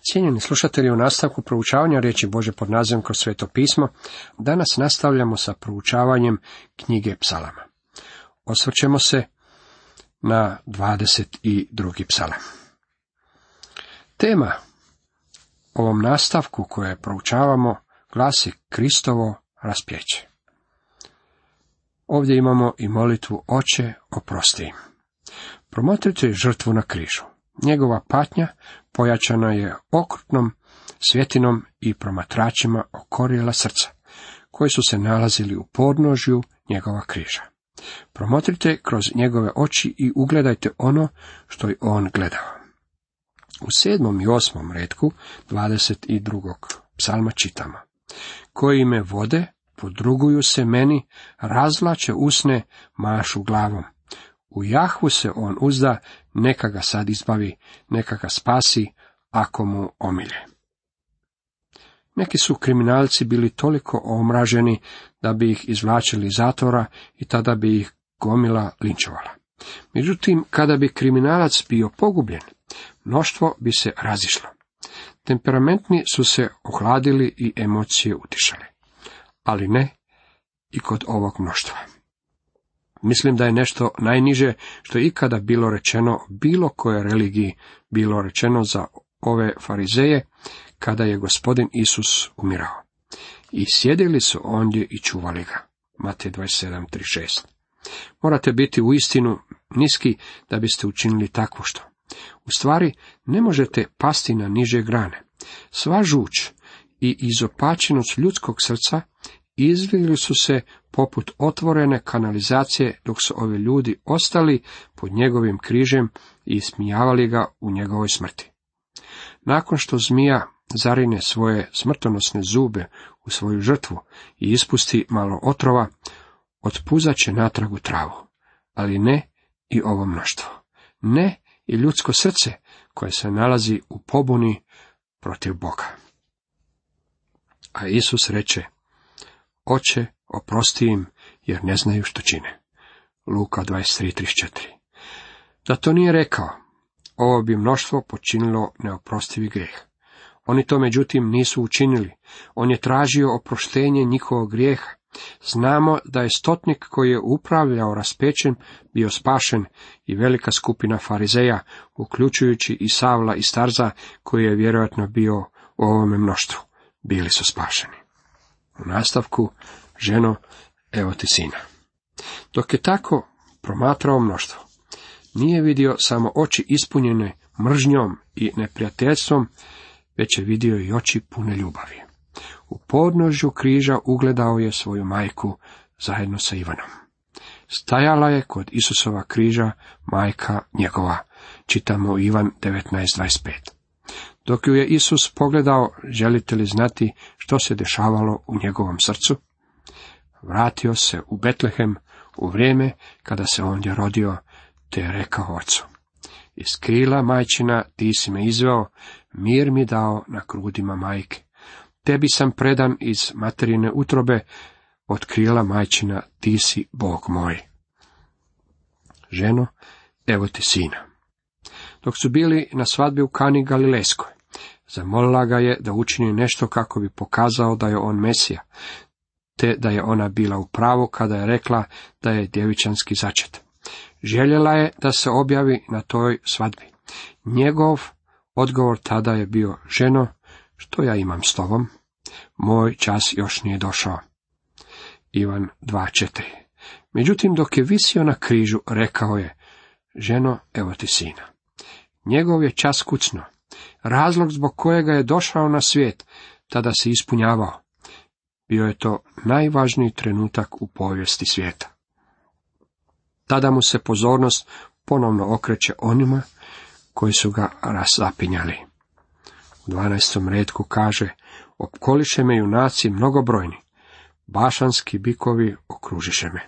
Cijenjeni slušatelji, u nastavku proučavanja riječi Bože pod nazivom kroz sveto pismo, danas nastavljamo sa proučavanjem knjige psalama. Osvrćemo se na 22. psalam. Tema ovom nastavku koje proučavamo glasi Kristovo raspjeće. Ovdje imamo i molitvu Oče oprosti im. Promotrite žrtvu na križu. Njegova patnja pojačana je okrutnom svjetinom i promatračima okorijela srca, koji su se nalazili u podnožju njegova križa. Promotrite kroz njegove oči i ugledajte ono što je on gledao. U sedmom i osmom redku 22. psalma čitamo. Koji me vode, podruguju se meni, razlače usne, mašu glavom. U Jahvu se on uzda, neka ga sad izbavi, neka ga spasi, ako mu omilje. Neki su kriminalci bili toliko omraženi da bi ih izvlačili iz zatvora i tada bi ih gomila linčovala. Međutim, kada bi kriminalac bio pogubljen, mnoštvo bi se razišlo. Temperamentni su se ohladili i emocije utišale, ali ne i kod ovog mnoštva. Mislim da je nešto najniže što je ikada bilo rečeno bilo koje religiji bilo rečeno za ove farizeje kada je gospodin Isus umirao. I sjedili su ondje i čuvali ga. Matej 27.36 Morate biti u istinu niski da biste učinili takvo što. U stvari, ne možete pasti na niže grane. Sva žuč i izopačenost ljudskog srca izvili su se poput otvorene kanalizacije dok su ovi ljudi ostali pod njegovim križem i ismijavali ga u njegovoj smrti. Nakon što zmija zarine svoje smrtonosne zube u svoju žrtvu i ispusti malo otrova, otpuzat će natrag u travu, ali ne i ovo mnoštvo. Ne i ljudsko srce koje se nalazi u pobuni protiv Boga. A Isus reče, Oče, oprosti im, jer ne znaju što čine. Luka 23.34 Da to nije rekao, ovo bi mnoštvo počinilo neoprostivi grijeh. Oni to međutim nisu učinili. On je tražio oproštenje njihovog grijeha. Znamo da je stotnik koji je upravljao raspećem bio spašen i velika skupina farizeja, uključujući i Savla i Starza, koji je vjerojatno bio u ovome mnoštvu. Bili su spašeni. U nastavku, ženo, evo ti sina. Dok je tako promatrao mnoštvo, nije vidio samo oči ispunjene mržnjom i neprijateljstvom, već je vidio i oči pune ljubavi. U podnožju križa ugledao je svoju majku zajedno sa Ivanom. Stajala je kod Isusova križa majka njegova, čitamo Ivan 19.25. Dok ju je Isus pogledao, želite li znati što se dešavalo u njegovom srcu? Vratio se u Betlehem u vrijeme kada se ondje rodio, te je rekao ocu. Iz krila majčina ti si me izveo, mir mi dao na grudima majke. Tebi sam predan iz materine utrobe, od krila majčina ti si Bog moj. Ženo, evo ti sina. Dok su bili na svadbi u Kani Galilejskoj, zamolila ga je da učini nešto kako bi pokazao da je on Mesija, te da je ona bila u pravu kada je rekla da je djevičanski začet. Željela je da se objavi na toj svadbi. Njegov odgovor tada je bio, ženo, što ja imam s tobom? Moj čas još nije došao. Ivan 2.4 Međutim, dok je visio na križu, rekao je, ženo, evo ti sina. Njegov je čas kucno. Razlog zbog kojega je došao na svijet, tada se ispunjavao. Bio je to najvažniji trenutak u povijesti svijeta. Tada mu se pozornost ponovno okreće onima koji su ga razapinjali. U 12. redku kaže, opkoliše me junaci mnogobrojni, bašanski bikovi okružiše me.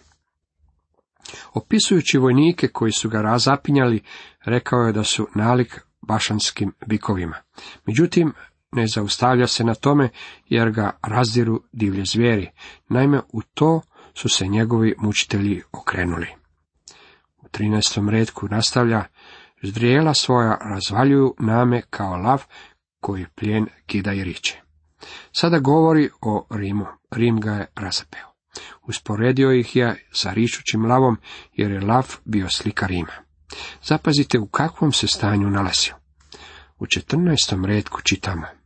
Opisujući vojnike koji su ga razapinjali, rekao je da su nalik bašanskim bikovima. Međutim, ne zaustavlja se na tome, jer ga razdiru divlje zvijeri. Naime, u to su se njegovi mučitelji okrenuli. U 13. redku nastavlja, zdrijela svoja razvaljuju name kao lav koji plijen kida i riče. Sada govori o Rimu. Rim ga je razapeo. Usporedio ih je sa ričućim lavom, jer je lav bio slika Rima. Zapazite u kakvom se stanju nalazio. U četrnaestom redku čitamo.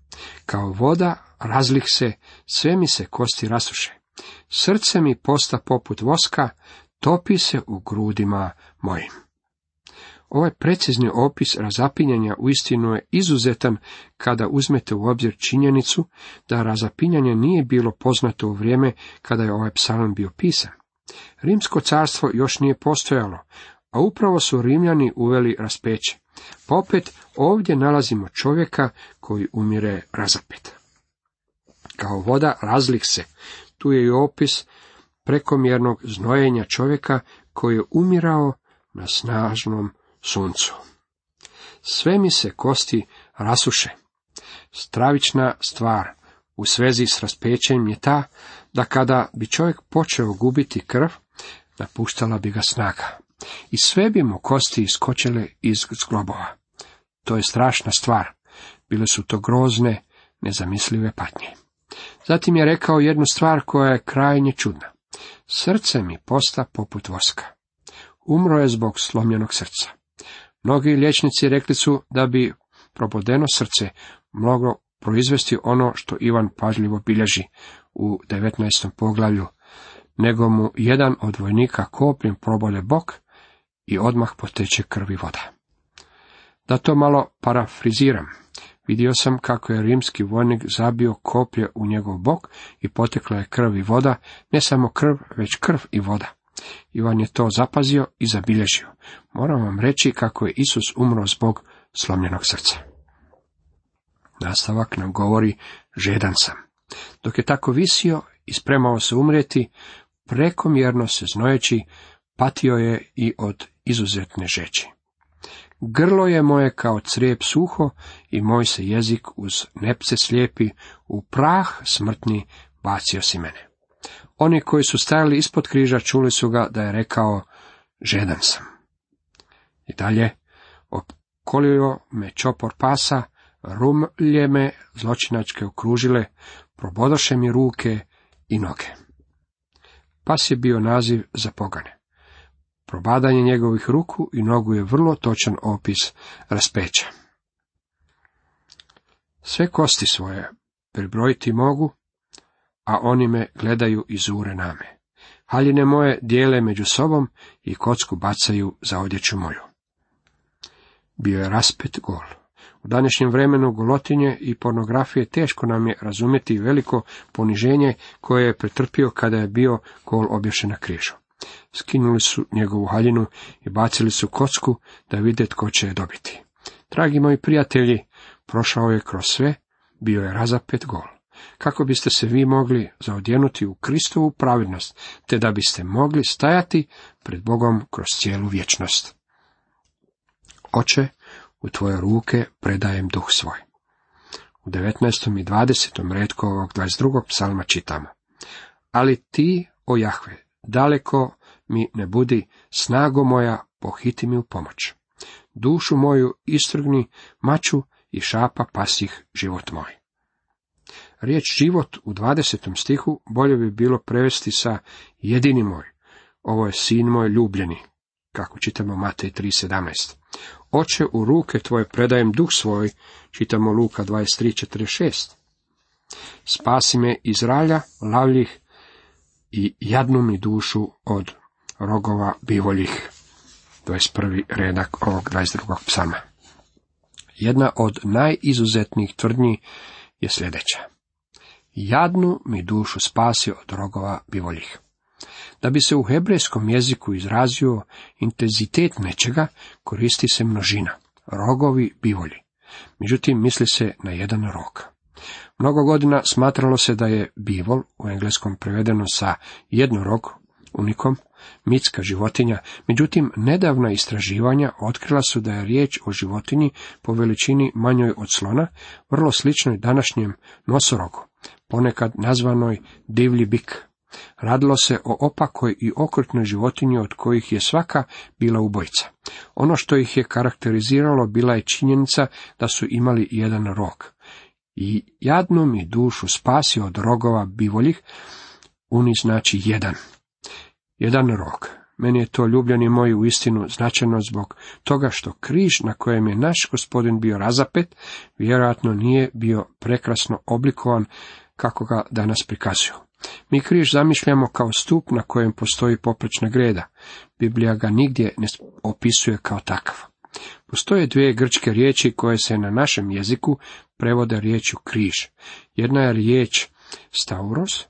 Kao voda razlih se, sve mi se kosti rasuše. Srce mi posta poput voska, topi se u grudima mojim. Ovaj precizni opis razapinjanja uistinu je izuzetan kada uzmete u obzir činjenicu da razapinjanje nije bilo poznato u vrijeme kada je ovaj psalam bio pisan. Rimsko carstvo još nije postojalo, a upravo su Rimljani uveli raspeće. Pa opet ovdje nalazimo čovjeka koji umire razapet. Kao voda razlik se, tu je i opis prekomjernog znojenja čovjeka koji je umirao na snažnom suncu. Sve mi se kosti rasuše. Stravična stvar u svezi s raspećem je ta da kada bi čovjek počeo gubiti krv, napuštala bi ga snaga. I sve bi mu kosti iskočile iz zglobova. To je strašna stvar. Bile su to grozne, nezamislive patnje. Zatim je rekao jednu stvar koja je krajnje čudna. Srce mi posta poput voska. Umro je zbog slomljenog srca. Mnogi liječnici rekli su da bi probodeno srce moglo proizvesti ono što Ivan pažljivo bilježi u 19. poglavlju, nego mu jedan od vojnika kopljem probode bok i odmah poteče krvi voda. Da to malo parafriziram, vidio sam kako je rimski vojnik zabio koplje u njegov bok i potekla je krv i voda, ne samo krv, već krv i voda. Ivan je to zapazio i zabilježio. Moram vam reći kako je Isus umro zbog slomljenog srca. Nastavak nam govori, žedan sam. Dok je tako visio i spremao se umrijeti, prekomjerno se znojeći, patio je i od izuzetne žeći. Grlo je moje kao crijep suho i moj se jezik uz nepce slijepi, u prah smrtni bacio si mene. Oni koji su stajali ispod križa čuli su ga da je rekao, žedan sam. I dalje, okolio me čopor pasa, rumlje me zločinačke okružile, probodoše mi ruke i noge. Pas je bio naziv za pogane. Probadanje njegovih ruku i nogu je vrlo točan opis raspeća. Sve kosti svoje pribrojiti mogu, a oni me gledaju i zure name. Haljine moje dijele među sobom i kocku bacaju za odjeću moju. Bio je raspet gol. U današnjem vremenu golotinje i pornografije teško nam je razumjeti veliko poniženje koje je pretrpio kada je bio gol obješen na križu. Skinuli su njegovu haljinu i bacili su kocku da vide tko će je dobiti. Dragi moji prijatelji, prošao je kroz sve, bio je razapet gol. Kako biste se vi mogli zaodjenuti u Kristovu pravednost, te da biste mogli stajati pred Bogom kroz cijelu vječnost. Oče, u tvoje ruke predajem duh svoj. U 19. i 20. redku ovog 22. psalma čitamo. Ali ti, o Jahve, daleko mi ne budi, snago moja, pohiti mi u pomoć. Dušu moju istrgni, maču i šapa pasih život moj. Riječ život u 20. stihu bolje bi bilo prevesti sa jedini moj. Ovo je sin moj ljubljeni, kako čitamo Matej 3.17. Oče, u ruke tvoje predajem duh svoj, čitamo Luka 23.46. Spasi me iz ralja, lavljih i jadnu mi dušu od rogova bivoljih. 21. redak ovog 22. psama. Jedna od najizuzetnijih tvrdnji je sljedeća. Jadnu mi dušu spasio od rogova bivoljih. Da bi se u hebrejskom jeziku izrazio intenzitet nečega, koristi se množina, rogovi bivolji. Međutim, misli se na jedan rog. Mnogo godina smatralo se da je bivol, u engleskom prevedeno sa jednorog, unikom, mitska životinja, međutim nedavna istraživanja otkrila su da je riječ o životinji po veličini manjoj od slona, vrlo sličnoj današnjem nosorogu, ponekad nazvanoj divlji bik. Radilo se o opakoj i okrutnoj životinji od kojih je svaka bila ubojica. Ono što ih je karakteriziralo bila je činjenica da su imali jedan rok. I jadnu mi dušu spasio od rogova bivoljih, uni znači jedan. Jedan rog. Meni je to ljubljeni moj u istinu značajno zbog toga što križ na kojem je naš gospodin bio razapet, vjerojatno nije bio prekrasno oblikovan kako ga danas prikazuju. Mi križ zamišljamo kao stup na kojem postoji poprečna greda. Biblija ga nigdje ne opisuje kao takav. Postoje dvije grčke riječi koje se na našem jeziku prevode riječju križ. Jedna je riječ stauros,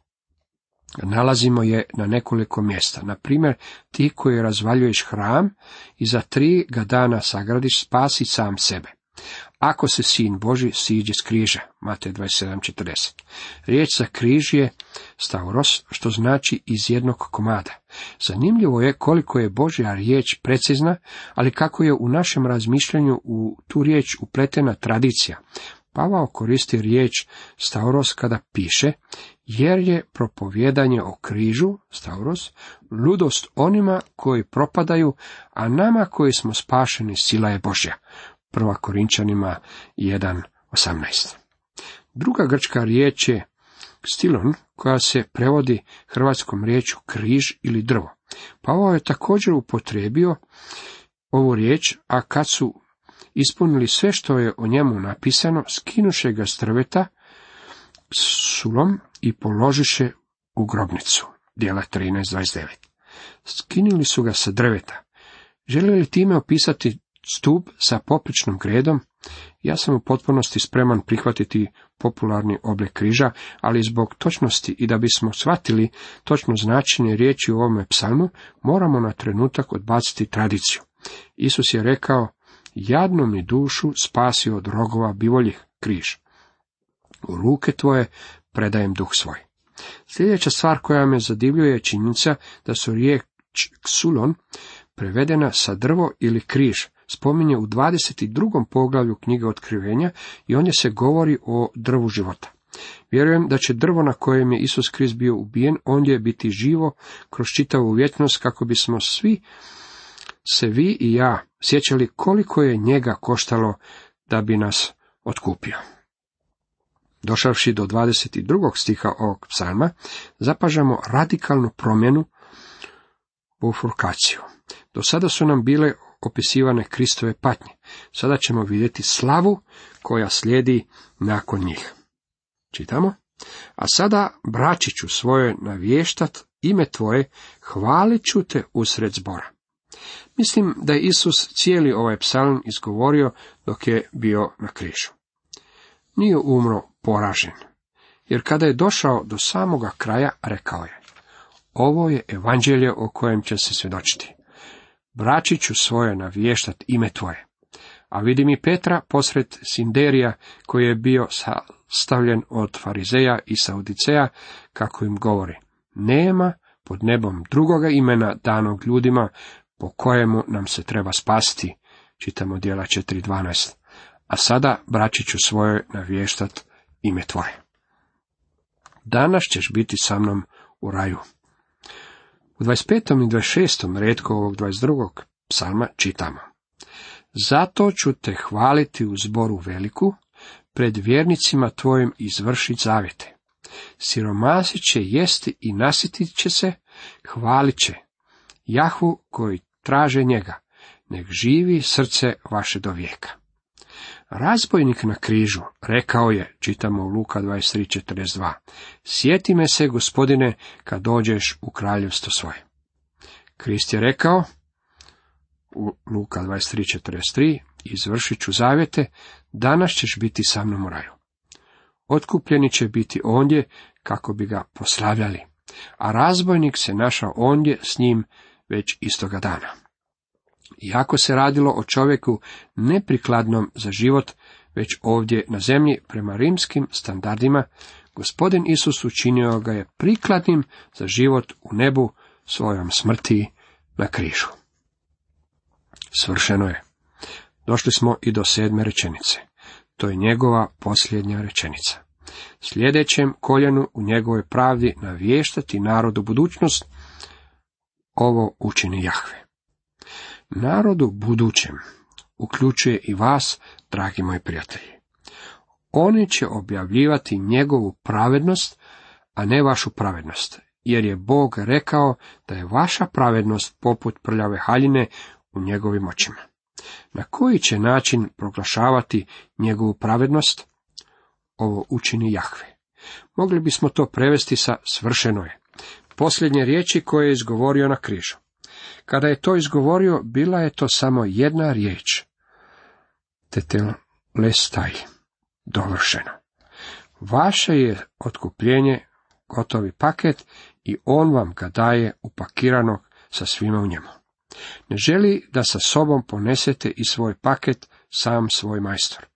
nalazimo je na nekoliko mjesta. Na primjer, ti koji razvaljuješ hram i za tri ga dana sagradiš, spasi sam sebe. Ako se sin Boži siđe s križa, Matej 27.40. Riječ za križ je stauros, što znači iz jednog komada. Zanimljivo je koliko je Božja riječ precizna, ali kako je u našem razmišljanju u tu riječ upletena tradicija. Pavao koristi riječ stauros kada piše, jer je propovjedanje o križu, stauros, ludost onima koji propadaju, a nama koji smo spašeni sila je Božja. Prva Korinčanima 1.18. Druga grčka riječ je stilon, koja se prevodi hrvatskom riječu križ ili drvo. Pavao je također upotrebio ovu riječ, a kad su ispunili sve što je o njemu napisano, skinuše ga s drveta sulom i položiše u grobnicu. Dijela 13.29. Skinuli su ga sa drveta. Želi li time opisati stup sa popričnom gredom, ja sam u potpunosti spreman prihvatiti popularni oblik križa, ali zbog točnosti i da bismo shvatili točno značenje riječi u ovome psalmu, moramo na trenutak odbaciti tradiciju. Isus je rekao, jadnu mi dušu spasi od rogova bivoljih križ. U ruke tvoje predajem duh svoj. Sljedeća stvar koja me zadivljuje je činjenica da su riječ ksulon prevedena sa drvo ili križ, spominje u 22. poglavlju knjige otkrivenja i ondje se govori o drvu života. Vjerujem da će drvo na kojem je Isus Krist bio ubijen ondje biti živo kroz čitavu vjetnost kako bismo svi se vi i ja sjećali koliko je njega koštalo da bi nas otkupio. Došavši do 22. stiha ovog psalma, zapažamo radikalnu promjenu u furkaciju. Do sada su nam bile opisivane Kristove patnje. Sada ćemo vidjeti slavu koja slijedi nakon njih. Čitamo. A sada bračiću svoje navještat ime tvoje, hvalit ću te usred zbora. Mislim da je Isus cijeli ovaj psalm izgovorio dok je bio na križu. Nije umro poražen, jer kada je došao do samoga kraja, rekao je, ovo je evanđelje o kojem će se svjedočiti. Braći ću svoje navještat ime tvoje. A vidim i Petra posred Sinderija, koji je bio sastavljen od farizeja i saudiceja, kako im govori. Nema pod nebom drugoga imena danog ljudima, po kojemu nam se treba spasti. Čitamo dijela 4.12. A sada, braći ću svoje navještat ime tvoje. Danas ćeš biti sa mnom u raju. U 25. i 26. redku ovog 22. psalma čitamo. Zato ću te hvaliti u zboru veliku, pred vjernicima tvojim izvršiti zavjete. Siromasi će jesti i nasjetit će se, hvalit će. Jahu koji traže njega, nek živi srce vaše do vijeka. Razbojnik na križu rekao je, čitamo u Luka 23.42, sjeti me se, gospodine, kad dođeš u kraljevstvo svoje. Krist je rekao, u Luka 23.43, izvršit ću zavjete, danas ćeš biti sa mnom u raju. Otkupljeni će biti ondje kako bi ga poslavljali, a razbojnik se našao ondje s njim već istoga dana. Iako se radilo o čovjeku neprikladnom za život, već ovdje na zemlji prema rimskim standardima, gospodin Isus učinio ga je prikladnim za život u nebu svojom smrti na križu. Svršeno je. Došli smo i do sedme rečenice. To je njegova posljednja rečenica. Sljedećem koljenu u njegovoj pravdi navještati narodu budućnost, ovo učini Jahve. Narodu budućem uključuje i vas, dragi moji prijatelji. Oni će objavljivati njegovu pravednost, a ne vašu pravednost, jer je Bog rekao da je vaša pravednost poput prljave haljine u njegovim očima. Na koji će način proglašavati njegovu pravednost? Ovo učini Jahve. Mogli bismo to prevesti sa svršeno je. Posljednje riječi koje je izgovorio na križu. Kada je to izgovorio, bila je to samo jedna riječ. Tetel lestaj. Dovršeno. Vaše je otkupljenje gotovi paket i on vam ga daje upakiranog sa svima u njemu. Ne želi da sa sobom ponesete i svoj paket sam svoj majstor.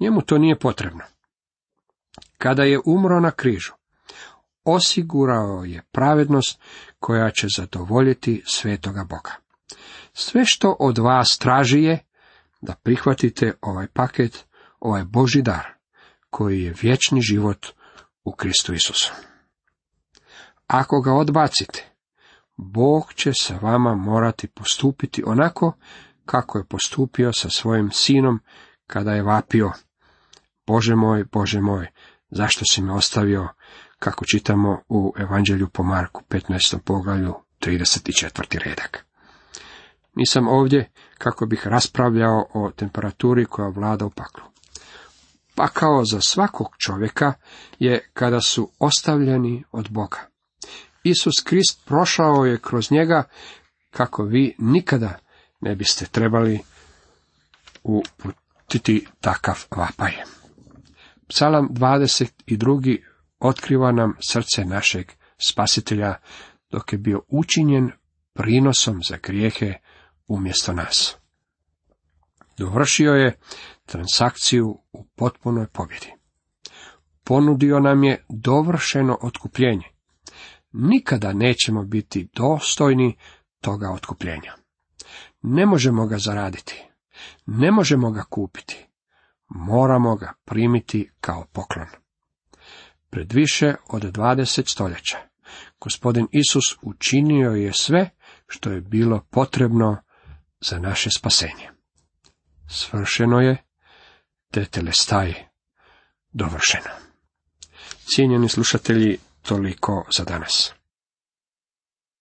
Njemu to nije potrebno. Kada je umro na križu, osigurao je pravednost koja će zadovoljiti svetoga Boga. Sve što od vas traži je da prihvatite ovaj paket, ovaj Boži dar, koji je vječni život u Kristu Isusu. Ako ga odbacite, Bog će sa vama morati postupiti onako kako je postupio sa svojim sinom kada je vapio. Bože moj, Bože moj, zašto si me ostavio, kako čitamo u Evanđelju po Marku 15. poglavlju 34. redak. Nisam ovdje kako bih raspravljao o temperaturi koja vlada u paklu. Pakao za svakog čovjeka je kada su ostavljeni od Boga. Isus Krist prošao je kroz njega kako vi nikada ne biste trebali uputiti takav vapaj. Psalam 22. otkriva nam srce našeg spasitelja dok je bio učinjen prinosom za grijehe umjesto nas. Dovršio je transakciju u potpunoj pobjedi. Ponudio nam je dovršeno otkupljenje nikada nećemo biti dostojni toga otkupljenja. Ne možemo ga zaraditi, ne možemo ga kupiti, moramo ga primiti kao poklon. Pred više od 20 stoljeća gospodin Isus učinio je sve što je bilo potrebno za naše spasenje. Svršeno je, te telestaj dovršeno. Cijenjeni slušatelji, toliko za danas.